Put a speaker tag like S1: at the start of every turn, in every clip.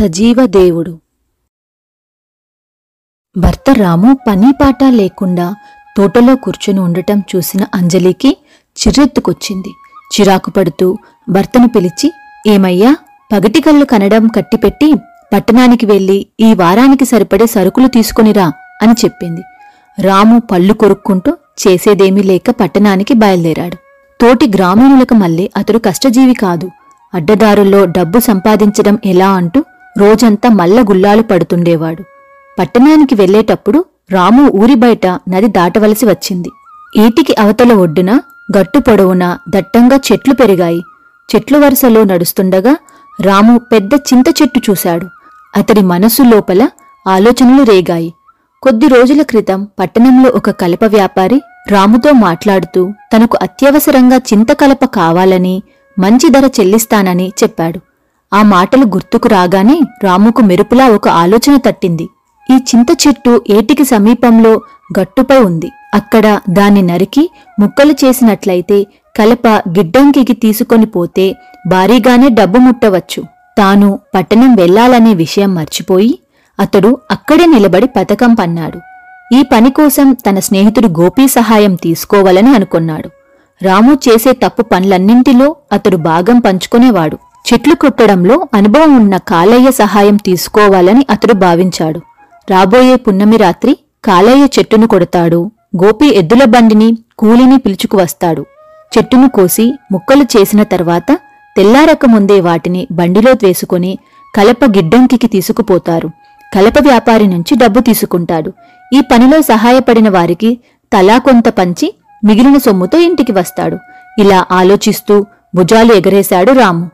S1: సజీవ దేవుడు. భర్త రాము పని పాట లేకుండా తోటలో కూర్చుని ఉండటం చూసిన అంజలికి చిర్రెత్తుకొచ్చింది. చిరాకు పడుతూ భర్తను పిలిచి ఏమయ్యా పగటి కళ్ళు కనడం కట్టిపెట్టి పట్టణానికి వెళ్ళి ఈ వారానికి సరిపడే సరుకులు తీసుకొనిరా అని చెప్పింది. రాము పళ్ళు కొరుక్కుంటూ చేసేదేమీ లేక పట్టణానికి బయలుదేరాడు. తోటి గ్రామీణులకు మళ్ళీ అతడు కష్టజీవి కాదు. అడ్డదారుల్లో డబ్బు సంపాదించడం ఎలా అంటూ రోజంతా మల్ల గుల్లాలు పడుతుండేవాడు. పట్టణానికి వెళ్ళేటప్పుడు రాము ఊరి బయట నది దాటవలసి వచ్చింది. ఈటికి అవతల ఒడ్డున గట్టు పొడవునా దట్టంగా చెట్లు పెరిగాయి. చెట్లు వరుసలో నడుస్తుండగా రాము పెద్ద చింత చెట్టు చూశాడు. అతడి మనసు లోపల ఆలోచనలు రేగాయి. కొద్ది రోజుల క్రితం పట్టణంలో ఒక కలప వ్యాపారి రాముతో మాట్లాడుతూ తనకు అత్యవసరంగా చింత కలప కావాలని మంచి ధర చెల్లిస్తానని చెప్పాడు. ఆ మాటలు గుర్తుకు రాగానే రాముకు మెరుపులా ఒక ఆలోచన తట్టింది. ఈ చింత చెట్టు ఏటికి సమీపంలో గట్టుపై ఉంది. అక్కడ దాన్ని నరికి ముక్కలు చేసినట్లయితే కలప గిడ్డంకికి తీసుకొని పోతే భారీగానే డబ్బు ముట్టవచ్చు. తాను పట్టణం వెళ్ళాలనే విషయం మర్చిపోయి అతడు అక్కడే నిలబడి పథకం పన్నాడు. ఈ పని కోసం తన స్నేహితుడు గోపీ సహాయం తీసుకోవాలని అనుకున్నాడు. రాము చేసే తప్పు పనులన్నింటిలో అతడు భాగం పంచుకునేవాడు. చెట్లు కొట్టడంలో అనుభవం ఉన్న కాలయ్య సహాయం తీసుకోవాలని అతడు భావించాడు. రాబోయే పున్నమి రాత్రి కాలయ్య చెట్టును కొడతాడు. గోపి ఎద్దుల బండిని కూలిని పిలుచుకు వస్తాడు. చెట్టును కోసి ముక్కలు చేసిన తర్వాత తెల్లారకముందే వాటిని బండిలో వేసుకుని కలప గిడ్డంకికి తీసుకుపోతారు. కలప వ్యాపారి నుంచి డబ్బు తీసుకుంటాడు. ఈ పనిలో సహాయపడిన వారికి తలా కొంత పంచి మిగిలిన సొమ్ముతో ఇంటికి వస్తాడు. ఇలా ఆలోచిస్తూ భుజాలు ఎగరేశాడు రాము.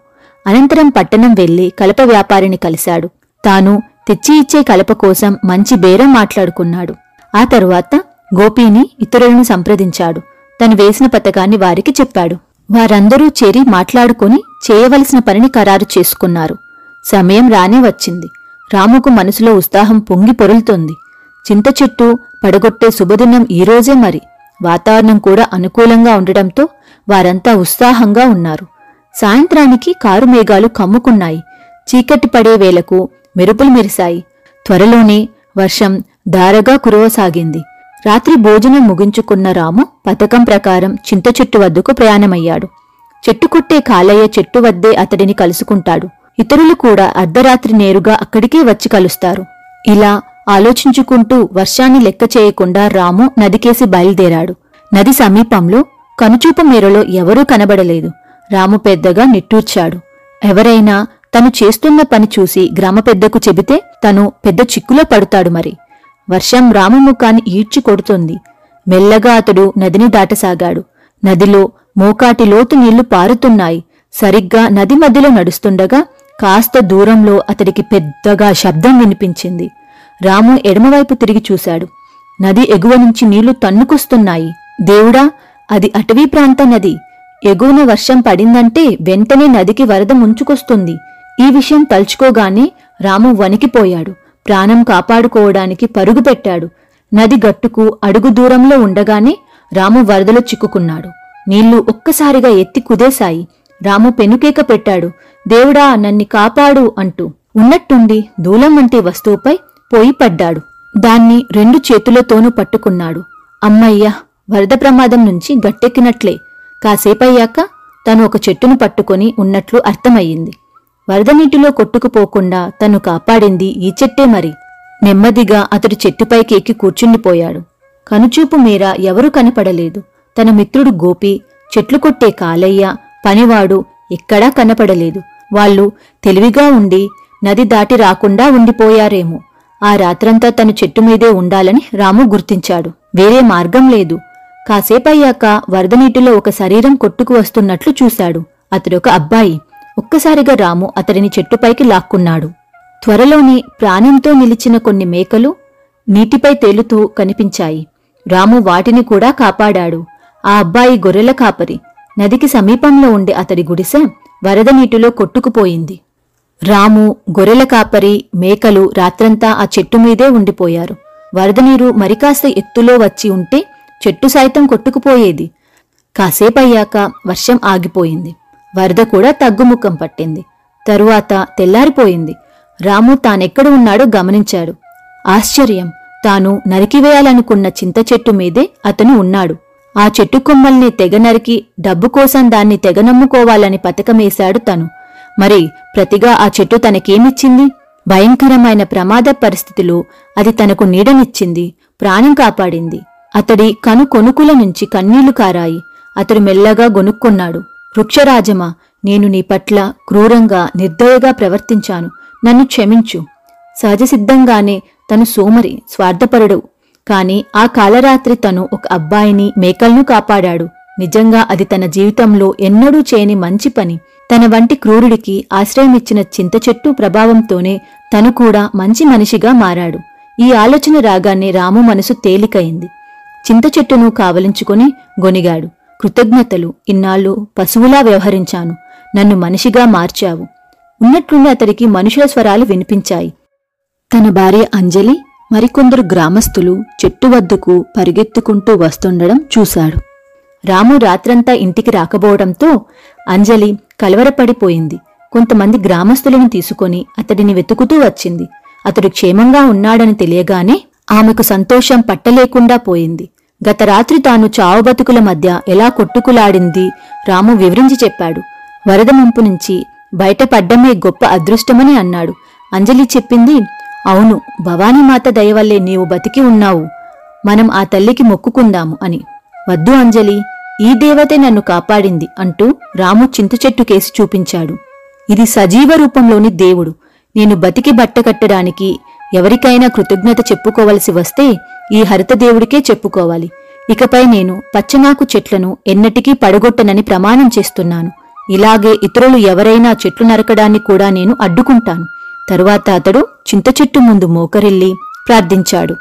S1: అనంతరం పట్టణం వెళ్ళి కలప వ్యాపారిని కలిశాడు. తాను తెచ్చి ఇచ్చే కలప కోసం మంచి బేరం మాట్లాడుకున్నాడు. ఆ తరువాత గోపీని ఇతరులను సంప్రదించాడు. తను వేసిన పథకాన్ని వారికి చెప్పాడు. వారందరూ చేరి మాట్లాడుకుని చేయవలసిన పనిని ఖరారు చేసుకున్నారు. సమయం రానే వచ్చింది. రాముకు మనసులో ఉత్సాహం పొంగి పొరులుతోంది. చింత చెట్టు పడగొట్టే శుభదినం ఈరోజే మరి. వాతావరణం కూడా అనుకూలంగా ఉండటంతో వారంతా ఉత్సాహంగా ఉన్నారు. సాయంత్రానికి కారు మేఘాలు కమ్ముకున్నాయి. చీకటి పడే వేళకు మెరుపులు మెరిశాయి. త్వరలోనే వర్షం దారగా కురవసాగింది. రాత్రి భోజనం ముగించుకున్న రాము పథకం ప్రకారం చింత చెట్టు వద్దకు ప్రయాణమయ్యాడు. చెట్టు కొట్టే కాలయ్య చెట్టు వద్దే అతడిని కలుసుకుంటాడు. ఇతరులు కూడా అర్ధరాత్రి నేరుగా అక్కడికే వచ్చి కలుస్తారు. ఇలా ఆలోచించుకుంటూ వర్షాన్ని లెక్క చేయకుండా రాము నదికేసి బయలుదేరాడు. నది సమీపంలో కనుచూపు మేరలో ఎవరూ కనబడలేదు. రాము పెద్దగా నిట్టూర్చాడు. ఎవరైనా తను చేస్తున్న పని చూసి గ్రామ పెద్దకు చెబితే తను పెద్ద చిక్కులో పడుతాడు మరి. వర్షం రాము ముఖాన్ని ఈడ్చి కొడుతుంది. మెల్లగా అతడు నదిని దాటసాగాడు. నదిలో మోకాటి లోతు నీళ్ళు పారుతున్నాయి. సరిగ్గా నది మధ్యలో నడుస్తుండగా కాస్త దూరంలో అతడికి పెద్దగా శబ్దం వినిపించింది. రాము ఎడమవైపు తిరిగి చూశాడు. నది ఎగువ నుంచి నీళ్ళు తన్నుకొస్తున్నాయి. దేవుడా అది అటవీ ప్రాంత నది. ఎగువన వర్షం పడిందంటే వెంటనే నదికి వరద ముంచుకొస్తుంది. ఈ విషయం తలుచుకోగానే రాము వణికిపోయాడు. ప్రాణం కాపాడుకోవడానికి పరుగు పెట్టాడు. నది గట్టుకు అడుగు దూరంలో ఉండగానే రాము వరదలో చిక్కుకున్నాడు. నీళ్ళు ఒక్కసారిగా ఎత్తి కుదేశాయి. రాము పెనుకేక పెట్టాడు. దేవుడా నన్ని కాపాడు అంటూ. ఉన్నట్టుండి దూలం వంటి వస్తువుపై పోయి పడ్డాడు. దాన్ని రెండు చేతులతోనూ పట్టుకున్నాడు. అమ్మయ్యా వరద ప్రమాదం నుంచి గట్టెక్కినట్లే. కాసేపయ్యాక తను ఒక చెట్టును పట్టుకొని ఉన్నట్లు అర్థమయ్యింది. వరద నీటిలో కొట్టుకుపోకుండా తను కాపాడింది ఈ చెట్టే మరి. నెమ్మదిగా అతడు చెట్టుపైకి ఎక్కి కూర్చుండిపోయాడు. కనుచూపు మేర ఎవరూ కనపడలేదు. తన మిత్రుడు గోపి చెట్లు కొట్టే కాలయ్య పనివాడు ఎక్కడా కనపడలేదు. వాళ్ళు తెలివిగా ఉండి నది దాటి రాకుండా ఉండిపోయారేమో. ఆ రాత్రంతా తను చెట్టు మీదే ఉండాలని రాము గుర్తించాడు. వేరే మార్గం లేదు. కాసేపయ్యాక వరద నీటిలో ఒక శరీరం కొట్టుకు వస్తున్నట్లు చూశాడు. అతడొక అబ్బాయి. ఒక్కసారిగా రాము అతడిని చెట్టుపైకి లాక్కున్నాడు. త్వరలోనే ప్రాణంతో నిలిచిన కొన్ని మేకలు నీటిపై తేలుతూ కనిపించాయి. రాము వాటిని కూడా కాపాడాడు. ఆ అబ్బాయి గొర్రెల కాపరి. నదికి సమీపంలో ఉండే అతడి గుడిసె వరద నీటిలో కొట్టుకుపోయింది. రాము గొర్రెల కాపరి మేకలు రాత్రంతా ఆ చెట్టు మీదే ఉండిపోయారు. వరద నీరు మరికాస్త ఎత్తులో వచ్చి ఉంటే చెట్టు సైతం కొట్టుకుపోయేది. కాసేపయ్యాక వర్షం ఆగిపోయింది. వరద కూడా తగ్గుముఖం పట్టింది. తరువాత తెల్లారిపోయింది. రాము తానెక్కడ ఉన్నాడో గమనించాడు. ఆశ్చర్యం! తాను నరికివేయాలనుకున్న చింత చెట్టు మీదే అతను ఉన్నాడు. ఆ చెట్టు కొమ్మల్ని తెగ నరికి డబ్బు కోసం దాన్ని తెగ నమ్ముకోవాలని పథకమేశాడు తను. మరి ప్రతిగా ఆ చెట్టు తనకేమిచ్చింది? భయంకరమైన ప్రమాద పరిస్థితిలో అది తనకు నీడనిచ్చింది. ప్రాణం కాపాడింది. అతడి కను కొనుకుల నుంచి కన్నీళ్ళు కారాయి. అతడు మెల్లగా గొనుక్కున్నాడు వృక్షరాజమా నేను నీ పట్ల క్రూరంగా నిర్దయగా ప్రవర్తించాను. నన్ను క్షమించు. సహజసిద్ధంగానే తను సోమరి స్వార్థపరుడు. కాని ఆ కాలరాత్రి తను ఒక అబ్బాయిని మేకల్ను కాపాడాడు. నిజంగా అది తన జీవితంలో ఎన్నడూ చేయని మంచి పని. తన వంటి క్రూరుడికి ఆశ్రయమిచ్చిన చింత చెట్టు ప్రభావంతోనే తను కూడా మంచి మనిషిగా మారాడు. ఈ ఆలోచన రాగానే రాము మనసు తేలికయింది చింత చెట్టును కావలించుకొని గొనిగాడు కృతజ్ఞతలు. ఇన్నాళ్ళు పశువులా వ్యవహరించాను. నన్ను మనిషిగా మార్చావు. ఉన్నట్లుండి అతడికి మనుషుల స్వరాలు వినిపించాయి. తన భార్య అంజలి మరికొందరు గ్రామస్తులు చెట్టు వద్దకు పరిగెత్తుకుంటూ వస్తుండడం చూశాడు. రాము రాత్రంతా ఇంటికి రాకపోవడంతో అంజలి కలవరపడిపోయింది. కొంతమంది గ్రామస్తులను తీసుకొని అతడిని వెతుకుతూ వచ్చింది. అతడు క్షేమంగా ఉన్నాడని తెలియగానే ఆమెకు సంతోషం పట్టలేకుండా పోయింది. గత రాత్రి తాను చావు బతుకుల మధ్య ఎలా కొట్టుకులాడింది రాము వివరించి చెప్పాడు. వరద ముంపు నుంచి బయటపడ్డమే గొప్ప అదృష్టమని అన్నాడు. అంజలి చెప్పింది అవును భవానీమాత దయవల్లే నీవు బతికి ఉన్నావు. మనం ఆ తల్లికి మొక్కుకుందాము అని. వద్దు అంజలి ఈ దేవతే నన్ను కాపాడింది అంటూ రాము చింతచెట్టు కేసి చూపించాడు. ఇది సజీవ రూపంలోని దేవుడు. నేను బతికి బట్టకట్టడానికి ఎవరికైనా కృతజ్ఞత చెప్పుకోవలసి వస్తే ఈ హరిత దేవుడికే చెప్పుకోవాలి. ఇకపై నేను పచ్చనాకు చెట్లను ఎన్నటికీ పడగొట్టనని ప్రమాణం చేస్తున్నాను. ఇలాగే ఇతరులు ఎవరైనా చెట్లు నరకడాన్ని కూడా నేను అడ్డుకుంటాను. తరువాత అతడు చింత చెట్టు ముందు మోకరిల్లి ప్రార్థించాడు.